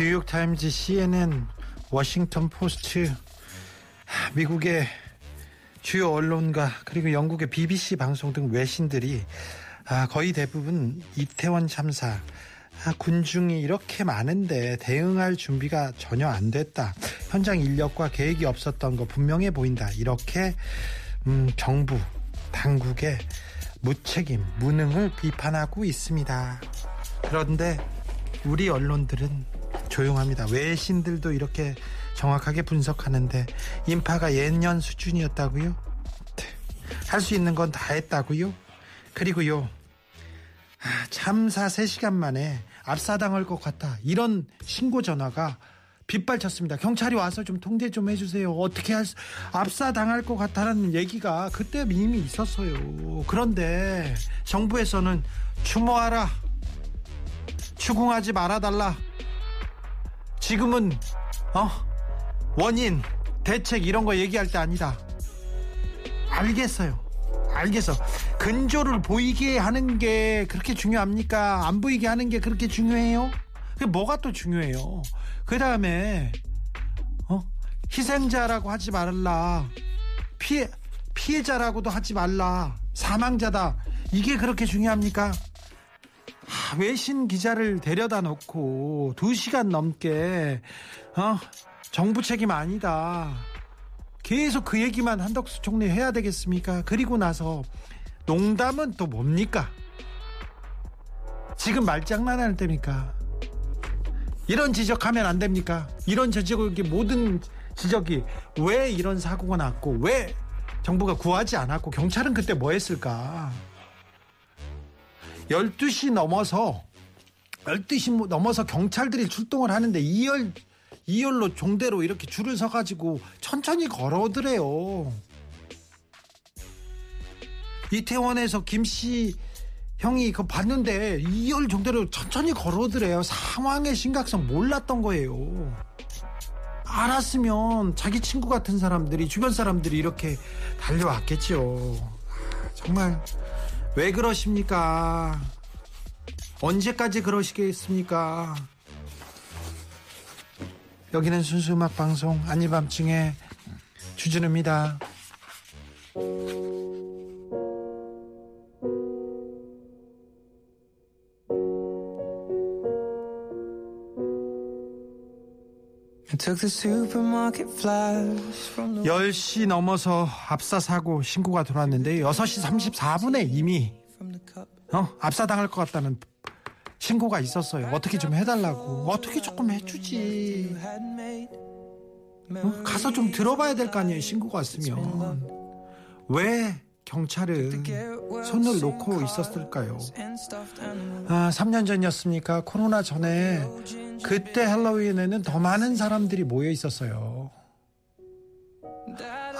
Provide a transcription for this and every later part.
뉴욕 타임즈, CNN, 워싱턴 포스트, 미국의 주요 언론과 그리고 영국의 BBC 방송 등 외신들이 아, 거의 대부분 이태원 참사 아, 군중이 이렇게 많은데 대응할 준비가 전혀 안 됐다. 현장 인력과 계획이 없었던 거 분명해 보인다. 이렇게 음, 정부 당국의 무책임, 무능을 비판하고 있습니다. 그런데 우리 언론들은 조용합니다. 외신들도 이렇게 정확하게 분석하는데 인파가 예년 수준이었다고요? 할 수 있는 건 다 했다고요? 그리고요. 아, 참사 3시간 만에 압사당할 것 같다. 이런 신고 전화가 빗발쳤습니다. 경찰이 와서 좀 통제 좀 해주세요. 어떻게 할 수, 압사당할 것 같다는 얘기가 그때 이미 있었어요. 그런데 정부에서는 추모하라. 추궁하지 말아달라. 지금은 어 원인 대책 이런 거 얘기할 때 아니다. 알겠어요. 알겠어. 근조를 보이게 하는 게 그렇게 중요합니까? 안 보이게 하는 게 그렇게 중요해요? 그 뭐가 또 중요해요? 그 다음에 어 희생자라고 하지 말라. 피해 피해자라고도 하지 말라. 사망자다. 이게 그렇게 중요합니까? 아, 외신 기자를 데려다 놓고 두 시간 넘게 어, 정부 책임 아니다. 계속 그 얘기만 한덕수 총리 해야 되겠습니까? 그리고 나서 농담은 또 뭡니까? 지금 말장난할 때입니까? 이런 지적하면 안 됩니까? 이런 지적이 모든 지적이 왜 이런 사고가 났고 왜 정부가 구하지 않았고 경찰은 그때 뭐 했을까? 12시 넘어서 12시 넘어서 경찰들이 출동을 하는데 2열 2열로 종대로 이렇게 줄을 서 가지고 천천히 걸어오더래요. 이태원에서 김씨 형이 그거 봤는데 2열 종대로 천천히 걸어오더래요. 상황의 심각성 몰랐던 거예요. 알았으면 자기 친구 같은 사람들이 주변 사람들이 이렇게 달려왔겠죠. 정말 왜 그러십니까? 언제까지 그러시겠습니까? 여기는 순수 음악 방송 아니 밤중에 주진우입니다. 10시 넘어서 압사 사고 신고가 들어왔는데 6시 34분에 이미. 어? 압사 당할 것 같다는 신고가 있었어요. 어떻게 좀 해달라고. 어떻게 조금 해주지. 어? 가서 좀 들어봐야 될 거 아니에요. 신고가 왔으면. 왜 경찰은 손을 놓고 있었을까요? 아, 3년 전이었습니까? 코로나 전에 그때 할로윈에는 더 많은 사람들이 모여 있었어요.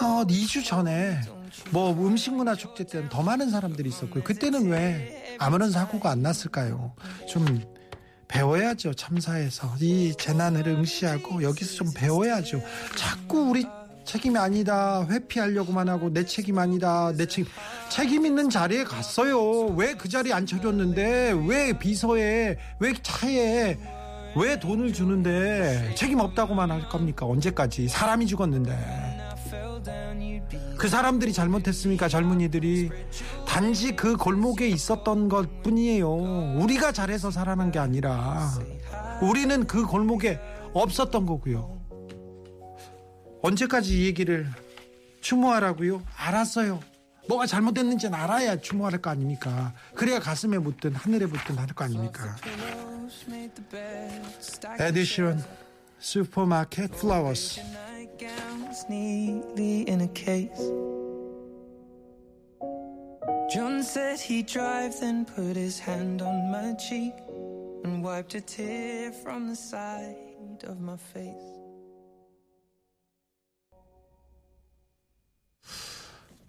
어, 2주 전에 뭐 음식 문화 축제 때는 더 많은 사람들이 있었고요. 그때는 왜 아무런 사고가 안 났을까요? 좀 배워야죠. 참사에서 이 재난을 응시하고 여기서 좀 배워야죠. 자꾸 우리 책임이 아니다. 회피하려고만 하고 내 책임 아니다. 내 책임 책임 있는 자리에 갔어요. 왜 그 자리에 앉혀줬는데 왜 비서에 왜 차에 왜 돈을 주는데 책임 없다고만 할 겁니까? 언제까지 사람이 죽었는데 그 사람들이 잘못했습니까? 젊은이들이 단지 그 골목에 있었던 것 뿐이에요. 우리가 잘해서 살아난 게 아니라 우리는 그 골목에 없었던 거고요. 언제까지 이 얘기를 추모하라고요? 알았어요. 뭐가 잘못됐는지는 알아야 추모할 거 아닙니까? 그래야 가슴에 묻든 하늘에 묻든 할 거 아닙니까? 에디션 슈퍼마켓 플라워스. John said he'd drive, then put his hand on my cheek. and wiped a tear from the side of my face.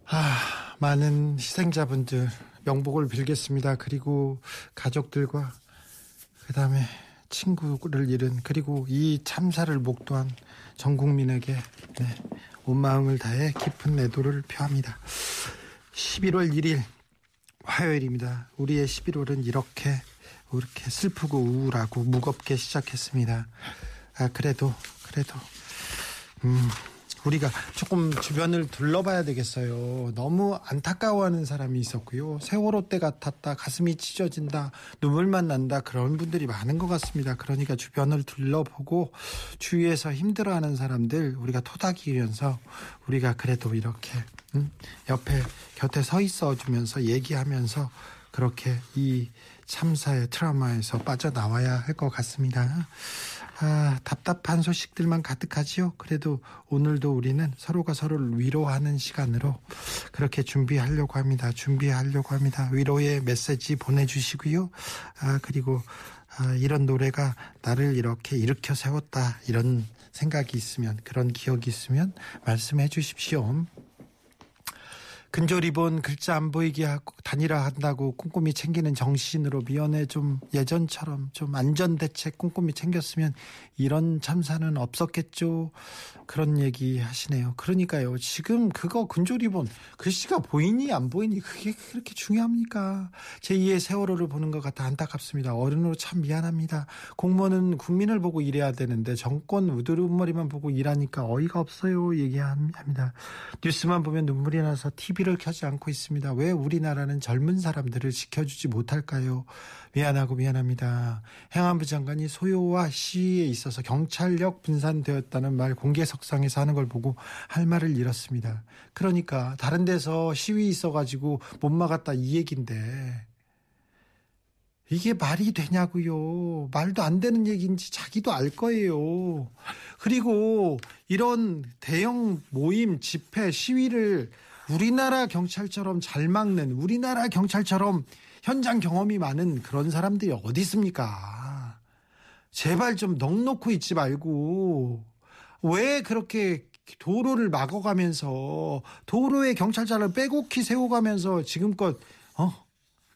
아, 많은 희생자분들 명복을 빌겠습니다. 그리고 가족들과 그다음에 친구를 잃은 그리고 이 참사를 목도한 전 국민에게 네, 온 마음을 다해 깊은 애도를 표합니다. 11월 1일 화요일입니다. 우리의 11월은 이렇게 이렇게 슬프고 우울하고 무겁게 시작했습니다. 아, 그래도 그래도 음, 우리가 조금 주변을 둘러봐야 되겠어요. 너무 안타까워하는 사람이 있었고요. 세월호 때 같았다, 가슴이 찢어진다, 눈물만 난다 그런 분들이 많은 것 같습니다. 그러니까 주변을 둘러보고 주위에서 힘들어하는 사람들 우리가 토닥이면서 우리가 그래도 이렇게 음, 옆에 곁에 서 있어 주면서 얘기하면서 그렇게 이 참사의 트라우마에서 빠져나와야 할 것 같습니다. 아, 답답한 소식들만 가득하지요. 그래도 오늘도 우리는 서로가 서로를 위로하는 시간으로 그렇게 준비하려고 합니다. 준비하려고 합니다. 위로의 메시지 보내주시고요. 아, 그리고 아, 이런 노래가 나를 이렇게 일으켜 세웠다. 이런 생각이 있으면, 그런 기억이 있으면 말씀해 주십시오. 근조리본 글자 안 보이게 하고 다니라 한다고 꼼꼼히 챙기는 정신으로 미연에 좀 예전처럼 좀 안전 대책 꼼꼼히 챙겼으면 이런 참사는 없었겠죠. 그런 얘기 하시네요. 그러니까요. 지금 그거 근조리본 글씨가 보이니 안 보이니 그게 그렇게 중요합니까? 제2의 세월호를 보는 것 같아 안타깝습니다. 어른으로 참 미안합니다. 공무원은 국민을 보고 일해야 되는데 정권 우두루머리만 보고 일하니까 어이가 없어요. 얘기합니다. 뉴스만 보면 눈물이 나서 TV TV를 켜지 않고 있습니다. 왜 우리나라는 젊은 사람들을 지켜주지 못할까요? 미안하고 미안합니다. 행안부 장관이 소요와 시위에 있어서 경찰력 분산되었다는 말 공개석상에서 하는 걸 보고 할 말을 잃었습니다. 그러니까 다른 데서 시위 있어가지고 못 막았다 이 얘긴데 이게 말이 되냐고요. 말도 안 되는 얘기인지 자기도 알 거예요. 그리고 이런 대형 모임, 집회, 시위를 우리나라 경찰처럼 잘 막는 우리나라 경찰처럼 현장 경험이 많은 그런 사람들이 어디 있습니까? 제발 좀 넉놓고 있지 말고 왜 그렇게 도로를 막아가면서 도로에 경찰차를 빼곡히 세워가면서 지금껏 어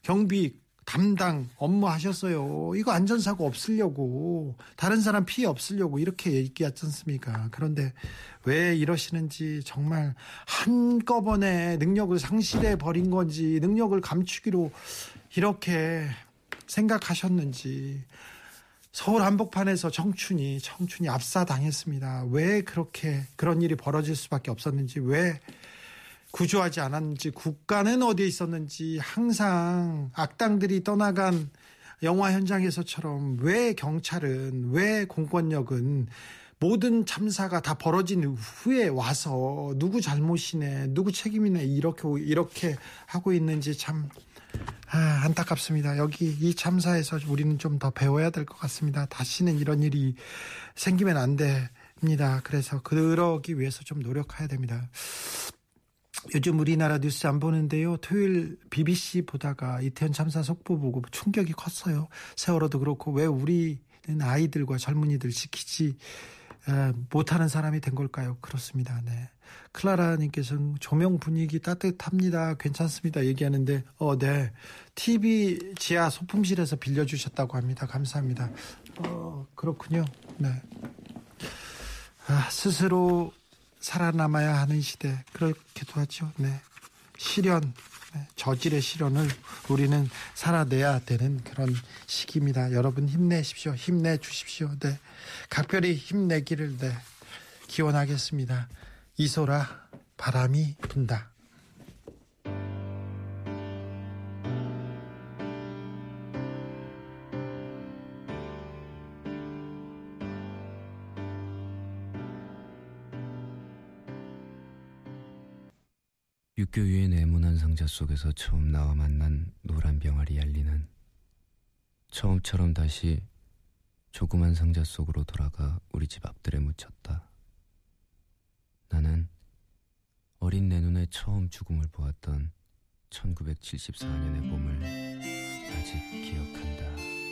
경비 담당 업무 하셨어요. 이거 안전사고 없으려고 다른 사람 피해 없으려고 이렇게 얘기하지 않습니까? 그런데 왜 이러시는지 정말 한꺼번에 능력을 상실해 버린 건지 능력을 감추기로 이렇게 생각하셨는지 서울 한복판에서 청춘이 청춘이 압사당했습니다. 왜 그렇게 그런 일이 벌어질 수밖에 없었는지 왜 구조하지 않았는지 국가는 어디에 있었는지 항상 악당들이 떠나간 영화 현장에서처럼 왜 경찰은 왜 공권력은 모든 참사가 다 벌어진 후에 와서 누구 잘못이네 누구 책임이네 이렇게 이렇게 하고 있는지 참 아, 안타깝습니다. 여기 이 참사에서 우리는 좀 더 배워야 될 것 같습니다. 다시는 이런 일이 생기면 안 됩니다. 그래서 그러기 위해서 좀 노력해야 됩니다. 요즘 우리나라 뉴스 안 보는데요. 토요일 BBC 보다가 이태원 참사 속보 보고 충격이 컸어요. 세월호도 그렇고 왜 우리는 아이들과 젊은이들 지키지 못하는 사람이 된 걸까요? 그렇습니다. 네. 클라라님께서는 조명 분위기 따뜻합니다. 괜찮습니다. 얘기하는데, 어, 네. TV 지하 소품실에서 빌려주셨다고 합니다. 감사합니다. 어, 그렇군요. 네. 아, 스스로 살아남아야 하는 시대 그렇게도 하죠. 네. 시련 네. 저질의 시련을 우리는 살아내야 되는 그런 시기입니다. 여러분 힘내십시오. 힘내 주십시오. 네. 각별히 힘내기를 네. 기원하겠습니다. 이소라 바람이 분다. 육교 위의 네모난 상자 속에서 처음 나와 만난 노란 병아리 얄리는 처음처럼 다시 조그만 상자 속으로 돌아가 우리 집 앞들에 묻혔다. 나는 어린 내 눈에 처음 죽음을 보았던 1974년의 봄을 아직 기억한다.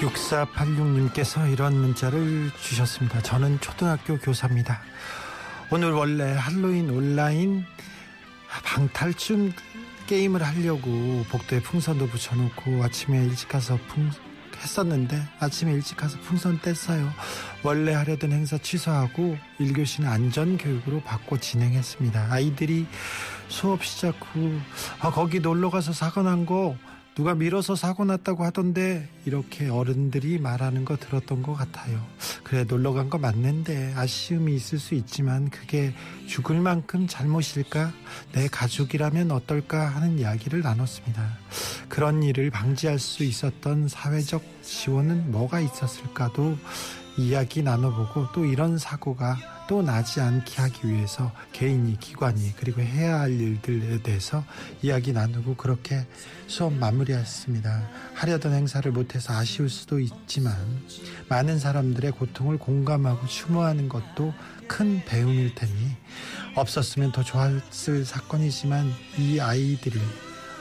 6486님께서 이런 문자를 주셨습니다. 저는 초등학교 교사입니다. 오늘 원래 할로윈 온라인 방탈출 게임을 하려고 복도에 풍선도 붙여놓고 아침에 일찍 가서 풍 했었는데 아침에 일찍 가서 풍선 뗐어요. 원래 하려던 행사 취소하고 1교시는 안전교육으로 바꿔 진행했습니다. 아이들이 수업 시작 후 아, 거기 놀러 가서 사고 난 거 누가 밀어서 사고 났다고 하던데 이렇게 어른들이 말하는 거 들었던 것 같아요. 그래 놀러 간 거 맞는데 아쉬움이 있을 수 있지만 그게 죽을 만큼 잘못일까? 내 가족이라면 어떨까 하는 이야기를 나눴습니다. 그런 일을 방지할 수 있었던 사회적 지원은 뭐가 있었을까도 이야기 나눠보고 또 이런 사고가 또 나지 않게 하기 위해서 개인이 기관이 그리고 해야 할 일들에 대해서 이야기 나누고 그렇게 수업 마무리했습니다. 하려던 행사를 못해서 아쉬울 수도 있지만 많은 사람들의 고통을 공감하고 추모하는 것도 큰 배움일 테니 없었으면 더 좋았을 사건이지만 이 아이들이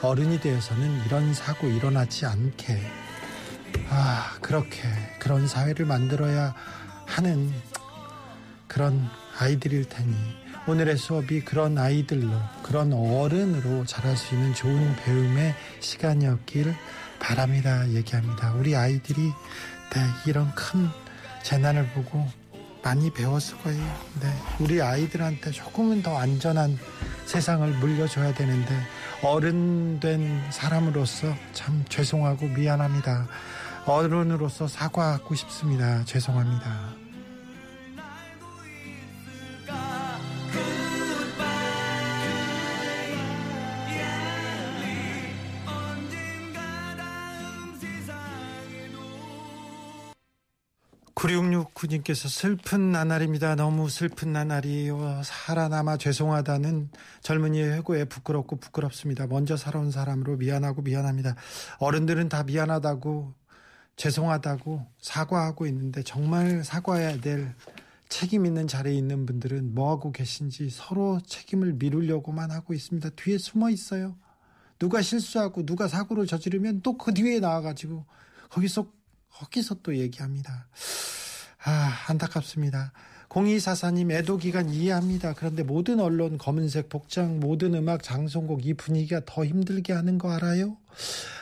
어른이 되어서는 이런 사고 일어나지 않게 아 그렇게 그런 사회를 만들어야 하는 그런 아이들일 테니 오늘의 수업이 그런 아이들로 그런 어른으로 자랄 수 있는 좋은 배움의 시간이었길 바랍니다. 얘기합니다. 우리 아이들이 네, 이런 큰 재난을 보고 많이 배웠을 거예요. 네, 우리 아이들한테 조금은 더 안전한 세상을 물려줘야 되는데 어른 된 사람으로서 참 죄송하고 미안합니다 어른으로서 사과하고 싶습니다 죄송합니다 구육육구님께서 슬픈 나날입니다. 너무 슬픈 나날이요. 살아남아 죄송하다는 젊은이의 회고에 부끄럽고 부끄럽습니다. 먼저 살아온 사람으로 미안하고 미안합니다. 어른들은 다 미안하다고 죄송하다고 사과하고 있는데 정말 사과해야 될 책임 있는 자리에 있는 분들은 뭐 하고 계신지 서로 책임을 미루려고만 하고 있습니다. 뒤에 숨어 있어요. 누가 실수하고 누가 사고를 저지르면 또 그 뒤에 나와가지고 거기서 거기서 또 얘기합니다. 아, 안타깝습니다. 0244님 애도 기간 이해합니다. 그런데 모든 언론 검은색 복장, 모든 음악 장송곡 이 분위기가 더 힘들게 하는 거 알아요?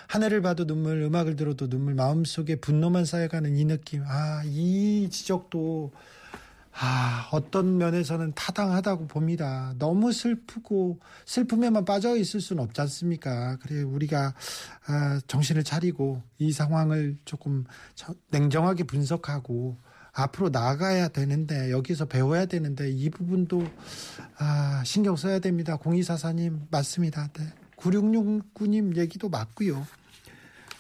하늘을 봐도 눈물, 음악을 들어도 눈물, 마음속에 분노만 쌓여가는 이 느낌. 아, 이 지적도 아, 어떤 면에서는 타당하다고 봅니다. 너무 슬프고 슬픔에만 빠져 있을 수는 없지 않습니까? 그래 우리가 아, 정신을 차리고 이 상황을 조금 냉정하게 분석하고 앞으로 나가야 되는데 여기서 배워야 되는데 이 부분도 아, 신경 써야 됩니다. 0244님 맞습니다. 네. 9669님 얘기도 맞고요.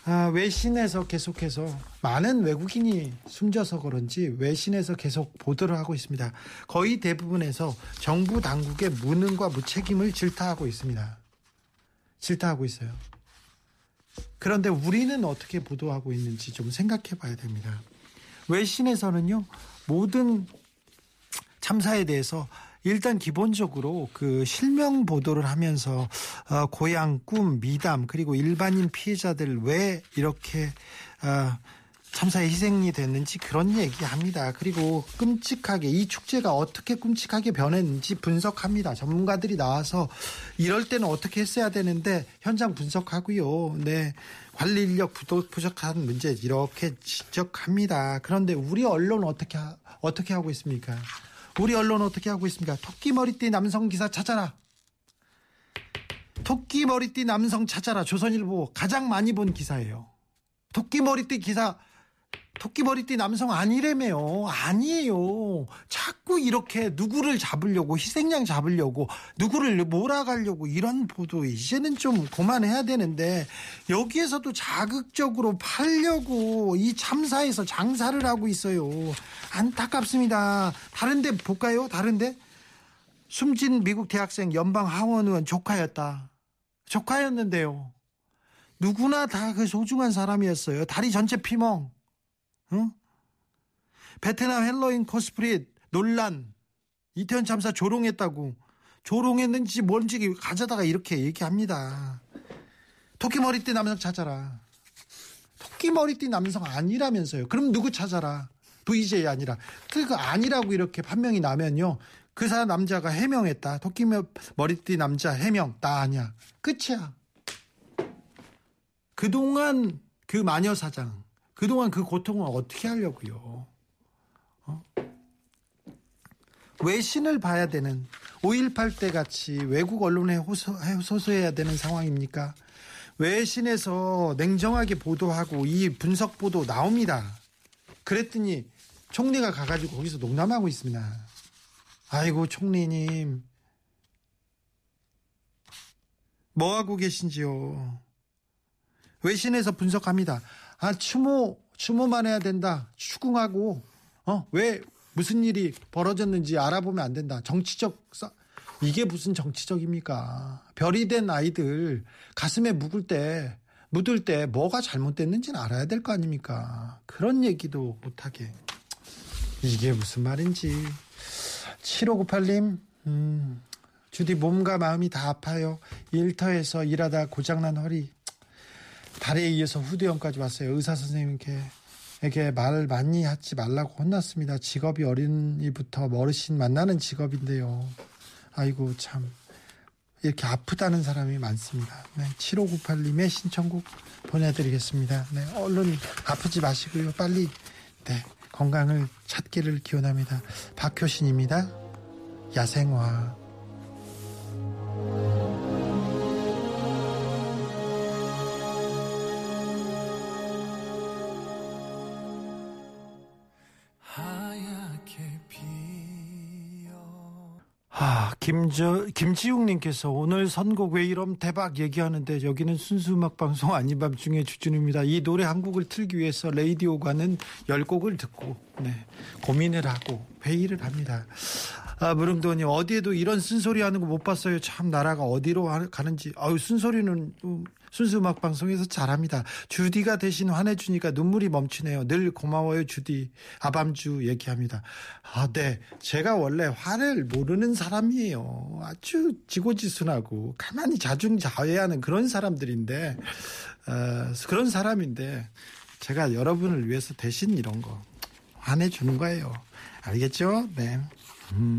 아, 외신에서 계속해서 많은 외국인이 숨져서 그런지 외신에서 계속 보도를 하고 있습니다. 거의 대부분에서 정부 당국의 무능과 무책임을 질타하고 있습니다. 질타하고 있어요. 그런데 우리는 어떻게 보도하고 있는지 좀 생각해 봐야 됩니다. 외신에서는요, 모든 참사에 대해서 일단 기본적으로 그 실명 보도를 하면서 어, 고향, 꿈, 미담 그리고 일반인 피해자들 왜 이렇게 어, 참사에 희생이 됐는지 그런 얘기합니다. 그리고 끔찍하게 이 축제가 어떻게 끔찍하게 변했는지 분석합니다. 전문가들이 나와서 이럴 때는 어떻게 했어야 되는데 현장 분석하고요. 네. 관리 인력 부족한 문제 이렇게 지적합니다. 그런데 우리 언론 어떻게 어떻게 하고 있습니까? 우리 언론 어떻게 하고 있습니까? 토끼 머리띠 남성 기사 찾아라. 토끼 머리띠 남성 찾아라. 조선일보 가장 많이 본 기사예요. 토끼 머리띠 기사 토끼 머리띠 남성 아니래매요. 아니에요. 자꾸 이렇게 누구를 잡으려고 희생양 잡으려고 누구를 몰아가려고 이런 보도 이제는 좀 그만해야 되는데 여기에서도 자극적으로 팔려고 이 참사에서 장사를 하고 있어요. 안타깝습니다. 다른데 볼까요? 다른데 숨진 미국 대학생 연방 하원 의원 조카였다. 조카였는데요. 누구나 다 그 소중한 사람이었어요. 다리 전체 피멍. 응? 베트남 헬로윈 코스프레 논란 이태원 참사 조롱했다고 조롱했는지 뭔지 가져다가 이렇게 얘기합니다. 토끼 머리띠 남성 찾아라. 토끼 머리띠 남성 아니라면서요. 그럼 누구 찾아라? VJ 아니라. 그 아니라고 이렇게 판명이 나면요. 그 사람 남자가 해명했다. 토끼 머리띠 남자 해명. 나 아니야. 끝이야. 그동안 그 마녀 사장, 그동안 그 고통을 어떻게 하려고요? 어? 외신을 봐야 되는 5.18 때 같이 외국 언론에 호소, 소소해야 되는 상황입니까? 외신에서 냉정하게 보도하고 이 분석 보도 나옵니다. 그랬더니 총리가 가가지고 거기서 농담하고 있습니다. 아이고 총리님 뭐 하고 계신지요? 외신에서 분석합니다. 아 추모 추모만 해야 된다. 추궁하고 어 왜 무슨 일이 벌어졌는지 알아보면 안 된다. 정치적 이게 무슨 정치적입니까? 별이 된 아이들 가슴에 묵을 때 묻을 때 뭐가 잘못됐는지는 알아야 될 거 아닙니까? 그런 얘기도 못하게. 이게 무슨 말인지. 7598님, 음, 주디 몸과 마음이 다 아파요. 일터에서 일하다 고장난 허리. 다리에 이어서 후두염까지 왔어요. 의사 선생님께 에게 말 많이 하지 말라고 혼났습니다. 직업이 어린이부터 어르신 만나는 직업인데요. 아이고 참 이렇게 아프다는 사람이 많습니다. 네, 7598님의 신청곡 보내드리겠습니다. 네, 얼른 아프지 마시고요. 빨리 네, 건강을 찾기를 기원합니다. 박효신입니다. 야생화. 김저, 김지웅님께서 오늘 선곡 왜 이럼 대박 얘기하는데 여기는 순수 음악 방송 아닌 밤중에 주준입니다. 이 노래 한 곡을 틀기 위해서 레이디오가는 열 곡을 듣고, 네, 고민을 하고 회의를 합니다. 아, 무릉도님, 어디에도 이런 쓴소리 하는 거 못 봤어요. 참, 나라가 어디로 가는지. 아유, 쓴소리는 순수 음악 방송에서 잘합니다. 주디가 대신 화내주니까 눈물이 멈추네요. 늘 고마워요, 주디. 아밤주 얘기합니다. 아, 네. 제가 원래 화를 모르는 사람이에요. 아주 지고지순하고 가만히 자중자애하는 그런 사람들인데, 어, 그런 사람인데, 제가 여러분을 위해서 대신 이런 거 화내주는 거예요. 알겠죠? 네. 음.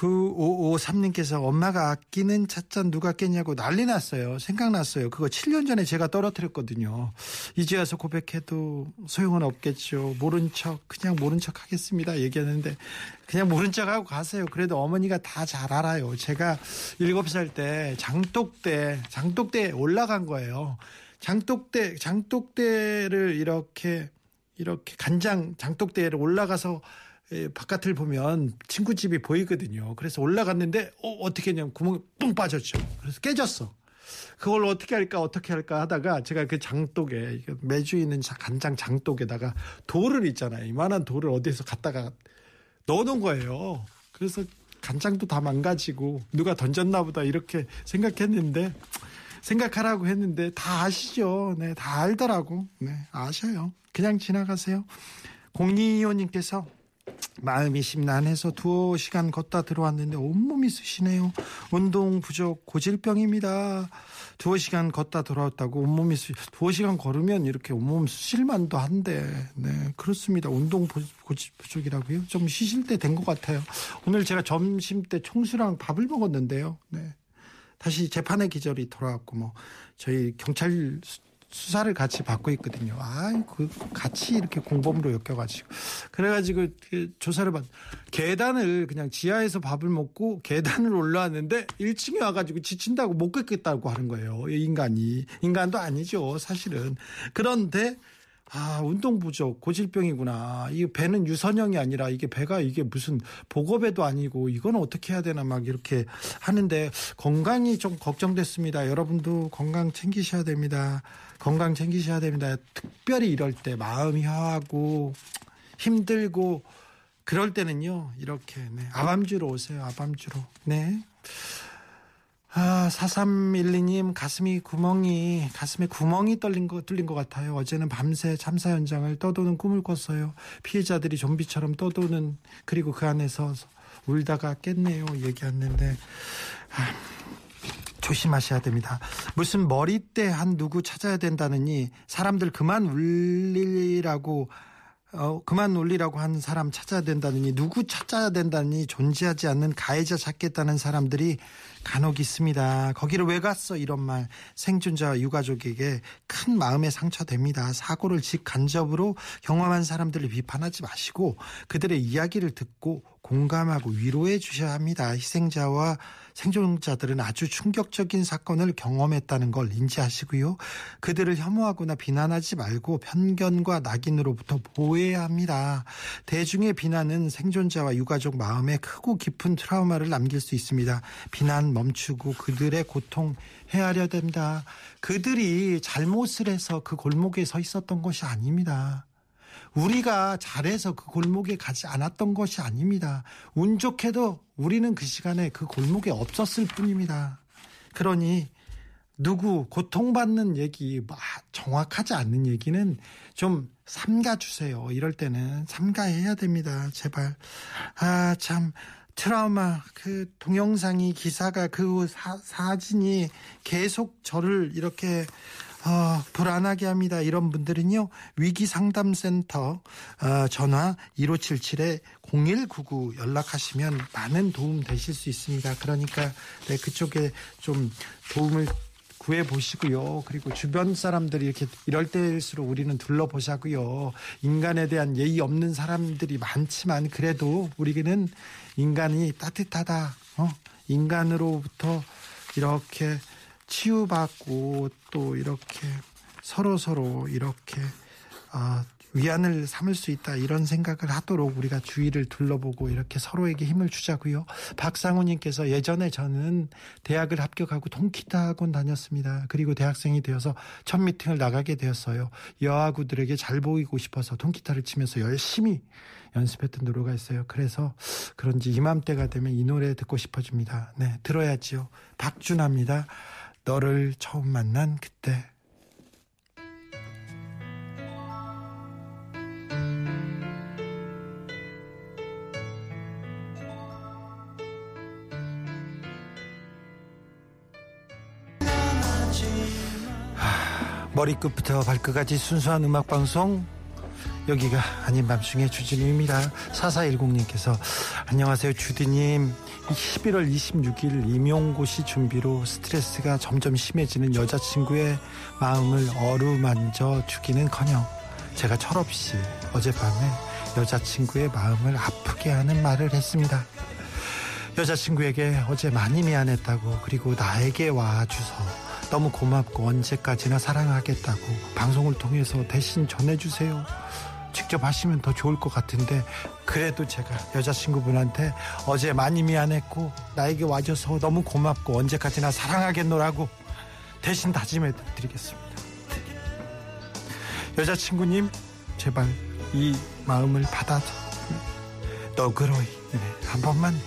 그 553님께서 엄마가 아끼는 찻잔 누가 깼냐고 난리 났어요. 생각났어요. 그거 7년 전에 제가 떨어뜨렸거든요. 이제 와서 고백해도 소용은 없겠죠. 모른 척, 그냥 모른 척 하겠습니다. 얘기하는데 그냥 모른 척 하고 가세요. 그래도 어머니가 다 잘 알아요. 제가 7살 때 장독대, 장독대에 올라간 거예요. 장독대, 장독대를 이렇게, 이렇게 간장 장독대를 올라가서 예, 바깥을 보면 친구 집이 보이거든요. 그래서 올라갔는데 어, 떻게 했냐면 구멍이 뿡 빠졌죠. 그래서 깨졌어. 그걸 어떻게 할까 어떻게 할까 하다가 제가 그 장독에 매주 있는 간장 장독에다가 돌을 있잖아요. 이만한 돌을 어디에서 갖다가 넣어놓은 거예요. 그래서 간장도 다 망가지고 누가 던졌나 보다 이렇게 생각했는데 생각하라고 했는데 다 아시죠. 네, 다 알더라고. 네, 아셔요. 그냥 지나가세요. 공리의원님께서 마음이 심란해서 두어 시간 걷다 들어왔는데 온몸이 쑤시네요. 운동 부족 고질병입니다. 두어 시간 걷다 들어왔다고 온몸이 쑤 두어 시간 걸으면 이렇게 온몸 쑤실만도 한데 네 그렇습니다. 운동 부족이라고요? 좀 쉬실 때 된 것 같아요. 오늘 제가 점심 때 총수랑 밥을 먹었는데요. 네. 다시 재판의 기절이 돌아왔고 뭐 저희 경찰 수사를 같이 받고 있거든요. 아, 그 같이 이렇게 공범으로 엮여가지고 그래가지고 그 조사를 받. 계단을 그냥 지하에서 밥을 먹고 계단을 올라왔는데 1층에 와가지고 지친다고 못 걷겠다고 하는 거예요. 인간이 인간도 아니죠, 사실은. 그런데 아, 운동 부족, 고질병이구나. 이 배는 유선형이 아니라 이게 배가 이게 무슨 보고배도 아니고 이건 어떻게 해야 되나 막 이렇게 하는데 건강이 좀 걱정됐습니다. 여러분도 건강 챙기셔야 됩니다. 건강 챙기셔야 됩니다. 특별히 이럴 때 마음이 허하고 힘들고 그럴 때는요. 이렇게 네. 아밤주로 오세요. 아밤주로. 네. 아, 4312님, 가슴이 구멍이, 가슴에 구멍이 뚫린 거, 뚫린 것 같아요. 어제는 밤새 참사 현장을 떠도는 꿈을 꿨어요. 피해자들이 좀비처럼 떠도는, 그리고 그 안에서 울다가 깼네요. 얘기했는데, 아, 조심하셔야 됩니다. 무슨 머리대 한 누구 찾아야 된다느니 사람들 그만 울리라고 어, 그만 놀리라고 하는 사람 찾아야 된다느니 누구 찾아야 된다니 존재하지 않는 가해자 찾겠다는 사람들이 간혹 있습니다. 거기를 왜 갔어? 이런 말 생존자 유가족에게 큰 마음의 상처됩니다. 사고를 직간접으로 경험한 사람들을 비판하지 마시고 그들의 이야기를 듣고 공감하고 위로해 주셔야 합니다. 희생자와 생존자들은 아주 충격적인 사건을 경험했다는 걸 인지하시고요. 그들을 혐오하거나 비난하지 말고 편견과 낙인으로부터 보호해야 합니다. 대중의 비난은 생존자와 유가족 마음에 크고 깊은 트라우마를 남길 수 있습니다. 비난 멈추고 그들의 고통 헤아려 됩니다. 그들이 잘못을 해서 그 골목에 서 있었던 것이 아닙니다. 우리가 잘해서 그 골목에 가지 않았던 것이 아닙니다. 운 좋게도 우리는 그 시간에 그 골목에 없었을 뿐입니다. 그러니 누구 고통받는 얘기 뭐 정확하지 않는 얘기는 좀 삼가 주세요. 이럴 때는 삼가해야 됩니다. 제발. 아, 참 트라우마 그 동영상이 기사가 그 사, 사진이 계속 저를 이렇게 어, 불안하게 합니다. 이런 분들은요, 위기상담센터, 어, 전화 1577에 0199 연락하시면 많은 도움 되실 수 있습니다. 그러니까, 네, 그쪽에 좀 도움을 구해 보시고요. 그리고 주변 사람들이 이렇게 이럴 때일수록 우리는 둘러보자고요. 인간에 대한 예의 없는 사람들이 많지만 그래도 우리는 인간이 따뜻하다. 어? 인간으로부터 이렇게 치유받고 또 이렇게 서로 서로 이렇게 어, 위안을 삼을 수 있다 이런 생각을 하도록 우리가 주위를 둘러보고 이렇게 서로에게 힘을 주자고요. 박상우님께서 예전에 저는 대학을 합격하고 통기타 학원 다녔습니다. 그리고 대학생이 되어서 첫 미팅을 나가게 되었어요. 여아구들에게 잘 보이고 싶어서 통기타를 치면서 열심히 연습했던 노래가 있어요. 그래서 그런지 이맘때가 되면 이 노래 듣고 싶어집니다. 네, 들어야지요. 박준합니다. 너를 처음 만난 그때. 머리끝부터 발끝까지 순수한 음악 방송 여기가 아닌 밤중에 주진우입니다. 4410님께서 안녕하세요 주디님 11월 26일 임용고시 준비로 스트레스가 점점 심해지는 여자친구의 마음을 어루만져 주기는커녕 제가 철없이 어젯밤에 여자친구의 마음을 아프게 하는 말을 했습니다. 여자친구에게 어제 많이 미안했다고 그리고 나에게 와줘서 너무 고맙고 언제까지나 사랑하겠다고 방송을 통해서 대신 전해주세요. 직접 하시면 더 좋을 것 같은데 그래도 제가 여자친구분한테 어제 많이 미안했고 나에게 와줘서 너무 고맙고 언제까지나 사랑하겠노라고 대신 다짐해 드리겠습니다. 여자친구님 제발 이 마음을 받아줘 너그러이 네, 한 번만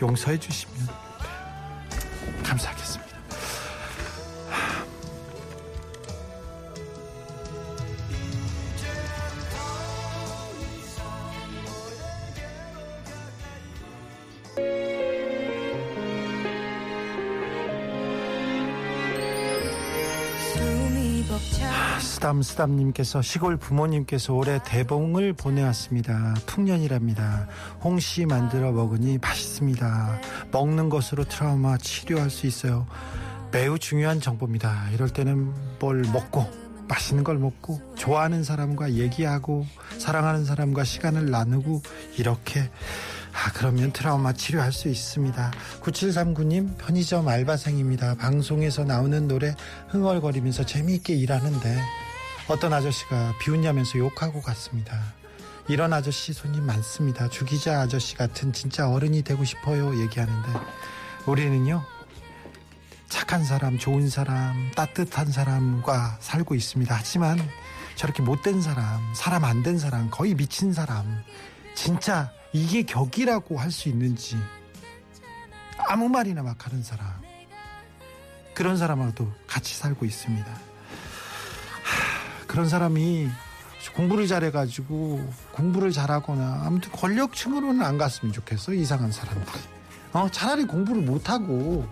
용서해 주시면 쓰담쓰담님께서 시골 부모님께서 올해 대봉을 보내왔습니다. 풍년이랍니다. 홍시 만들어 먹으니 맛있습니다. 먹는 것으로 트라우마 치료할 수 있어요. 매우 중요한 정보입니다. 이럴 때는 뭘 먹고 맛있는 걸 먹고 좋아하는 사람과 얘기하고 사랑하는 사람과 시간을 나누고 이렇게 아, 그러면 트라우마 치료할 수 있습니다. 9739님, 편의점 알바생입니다. 방송에서 나오는 노래 흥얼거리면서 재미있게 일하는데 어떤 아저씨가 비웃냐면서 욕하고 갔습니다. 이런 아저씨 손님 많습니다. 주기자 아저씨 같은 진짜 어른이 되고 싶어요. 얘기하는데 우리는요, 착한 사람, 좋은 사람, 따뜻한 사람과 살고 있습니다. 하지만 저렇게 못된 사람, 사람 안 된 사람, 거의 미친 사람, 진짜 이게 격이라고 할 수 있는지 아무 말이나 막 하는 사람 그런 사람하고도 같이 살고 있습니다. 하, 그런 사람이 공부를 잘해가지고 공부를 잘하거나 아무튼 권력층으로는 안 갔으면 좋겠어 이상한 사람들이 어 차라리 공부를 못하고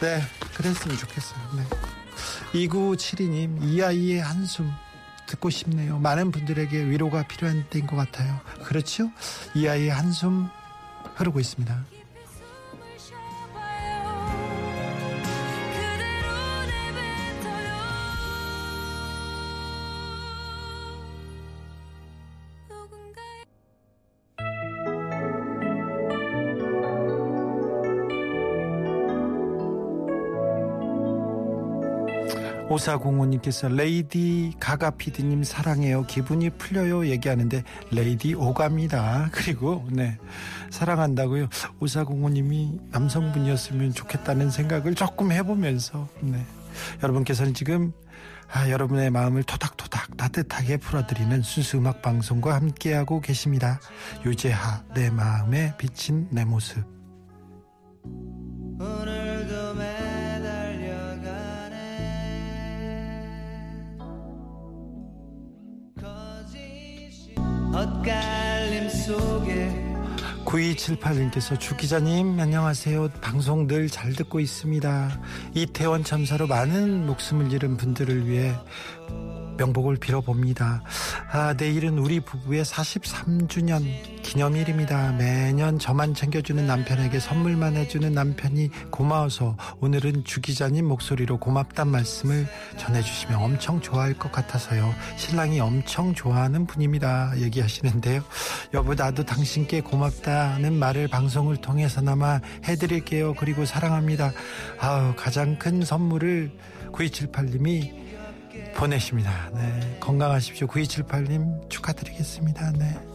네, 그랬으면 좋겠어요. 네. 2972님, 이 아이의 한숨 듣고 싶네요. 많은 분들에게 위로가 필요한 때인 것 같아요. 그렇죠? 이 아이의 한숨 흐르고 있습니다. 오사공호님께서 레이디 가가 피디님 사랑해요. 기분이 풀려요 얘기하는데 레이디 오가입니다. 그리고 네 사랑한다고요. 오사공호님이 남성분이었으면 좋겠다는 생각을 조금 해보면서 네 여러분께서는 지금 아, 여러분의 마음을 토닥토닥 따뜻하게 풀어드리는 순수 음악 방송과 함께하고 계십니다. 유재하 내 마음에 비친 내 모습 엇갈림 속에 9278님께서 주 기자님 안녕하세요. 방송 늘 잘 듣고 있습니다. 이태원 참사로 많은 목숨을 잃은 분들을 위해 명복을 빌어봅니다. 아, 내일은 우리 부부의 43주년 기념일입니다. 매년 저만 챙겨주는 남편에게 선물만 해주는 남편이 고마워서 오늘은 주 기자님 목소리로 고맙단 말씀을 전해주시면 엄청 좋아할 것 같아서요. 신랑이 엄청 좋아하는 분입니다. 얘기하시는데요. 여보, 나도 당신께 고맙다는 말을 방송을 통해서나마 해드릴게요. 그리고 사랑합니다. 아우, 가장 큰 선물을 9278님이 보내십니다. 네. 건강하십시오. 9278님 축하드리겠습니다. 네.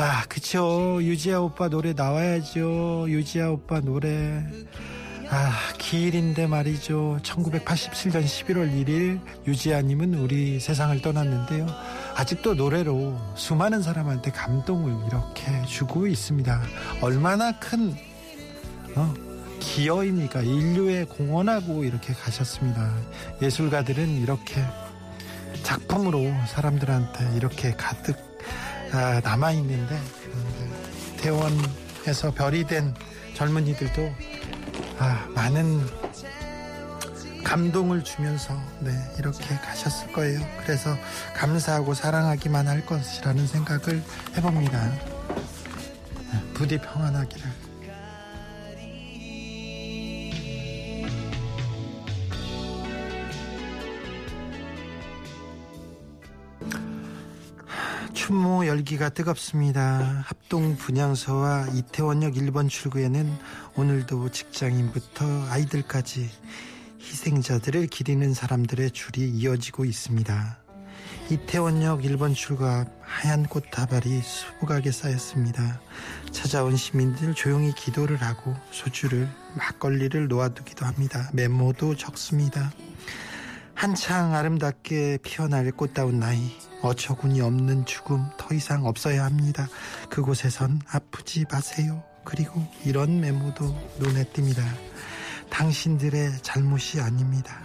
아, 그쵸. 유지아 오빠 노래 나와야죠. 유지아 오빠 노래. 아, 기일인데 말이죠. 1987년 11월 1일 유지아님은 우리 세상을 떠났는데요. 아직도 노래로 수많은 사람한테 감동을 이렇게 주고 있습니다. 얼마나 큰, 어, 기여입니까? 인류에 공헌하고 이렇게 가셨습니다. 예술가들은 이렇게 작품으로 사람들한테 이렇게 가득 아, 남아 있는데 태원에서 별이 된 젊은이들도 아, 많은 감동을 주면서 네, 이렇게 가셨을 거예요. 그래서 감사하고 사랑하기만 할 것이라는 생각을 해봅니다. 네, 부디 평안하기를. 추모 열기가 뜨겁습니다. 합동 분향소와 이태원역 1번 출구에는 오늘도 직장인부터 아이들까지 희생자들을 기리는 사람들의 줄이 이어지고 있습니다. 이태원역 1번 출구 앞 하얀 꽃다발이 수북하게 쌓였습니다. 찾아온 시민들 조용히 기도를 하고 소주를 막걸리를 놓아두기도 합니다. 메모도 적습니다. 한창 아름답게 피어날 꽃다운 나이 어처구니 없는 죽음 더 이상 없어야 합니다. 그곳에선 아프지 마세요. 그리고 이런 메모도 눈에 띕니다. 당신들의 잘못이 아닙니다.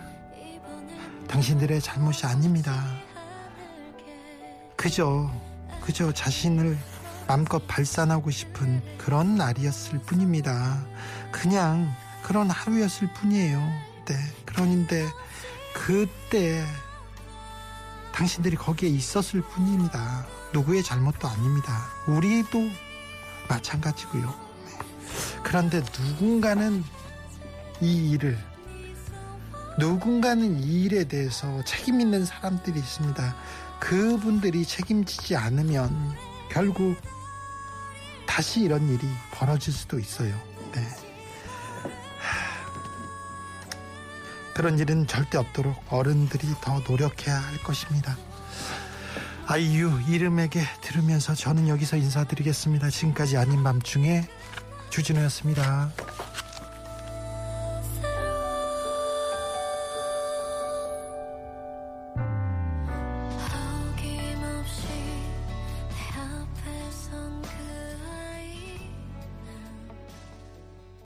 당신들의 잘못이 아닙니다. 그저 그저 자신을 마음껏 발산하고 싶은 그런 날이었을 뿐입니다. 그냥 그런 하루였을 뿐이에요. 네. 그런데 그때 당신들이 거기에 있었을 뿐입니다. 누구의 잘못도 아닙니다. 우리도 마찬가지고요. 네. 그런데 누군가는 이 일을 누군가는 이 일에 대해서 책임 있는 사람들이 있습니다. 그분들이 책임지지 않으면 결국 다시 이런 일이 벌어질 수도 있어요. 네. 그런 일은 절대 없도록 어른들이 더 노력해야 할 것입니다. 아이유 이름에게 들으면서 저는 여기서 인사드리겠습니다. 지금까지 아닌 밤중에 주진우였습니다.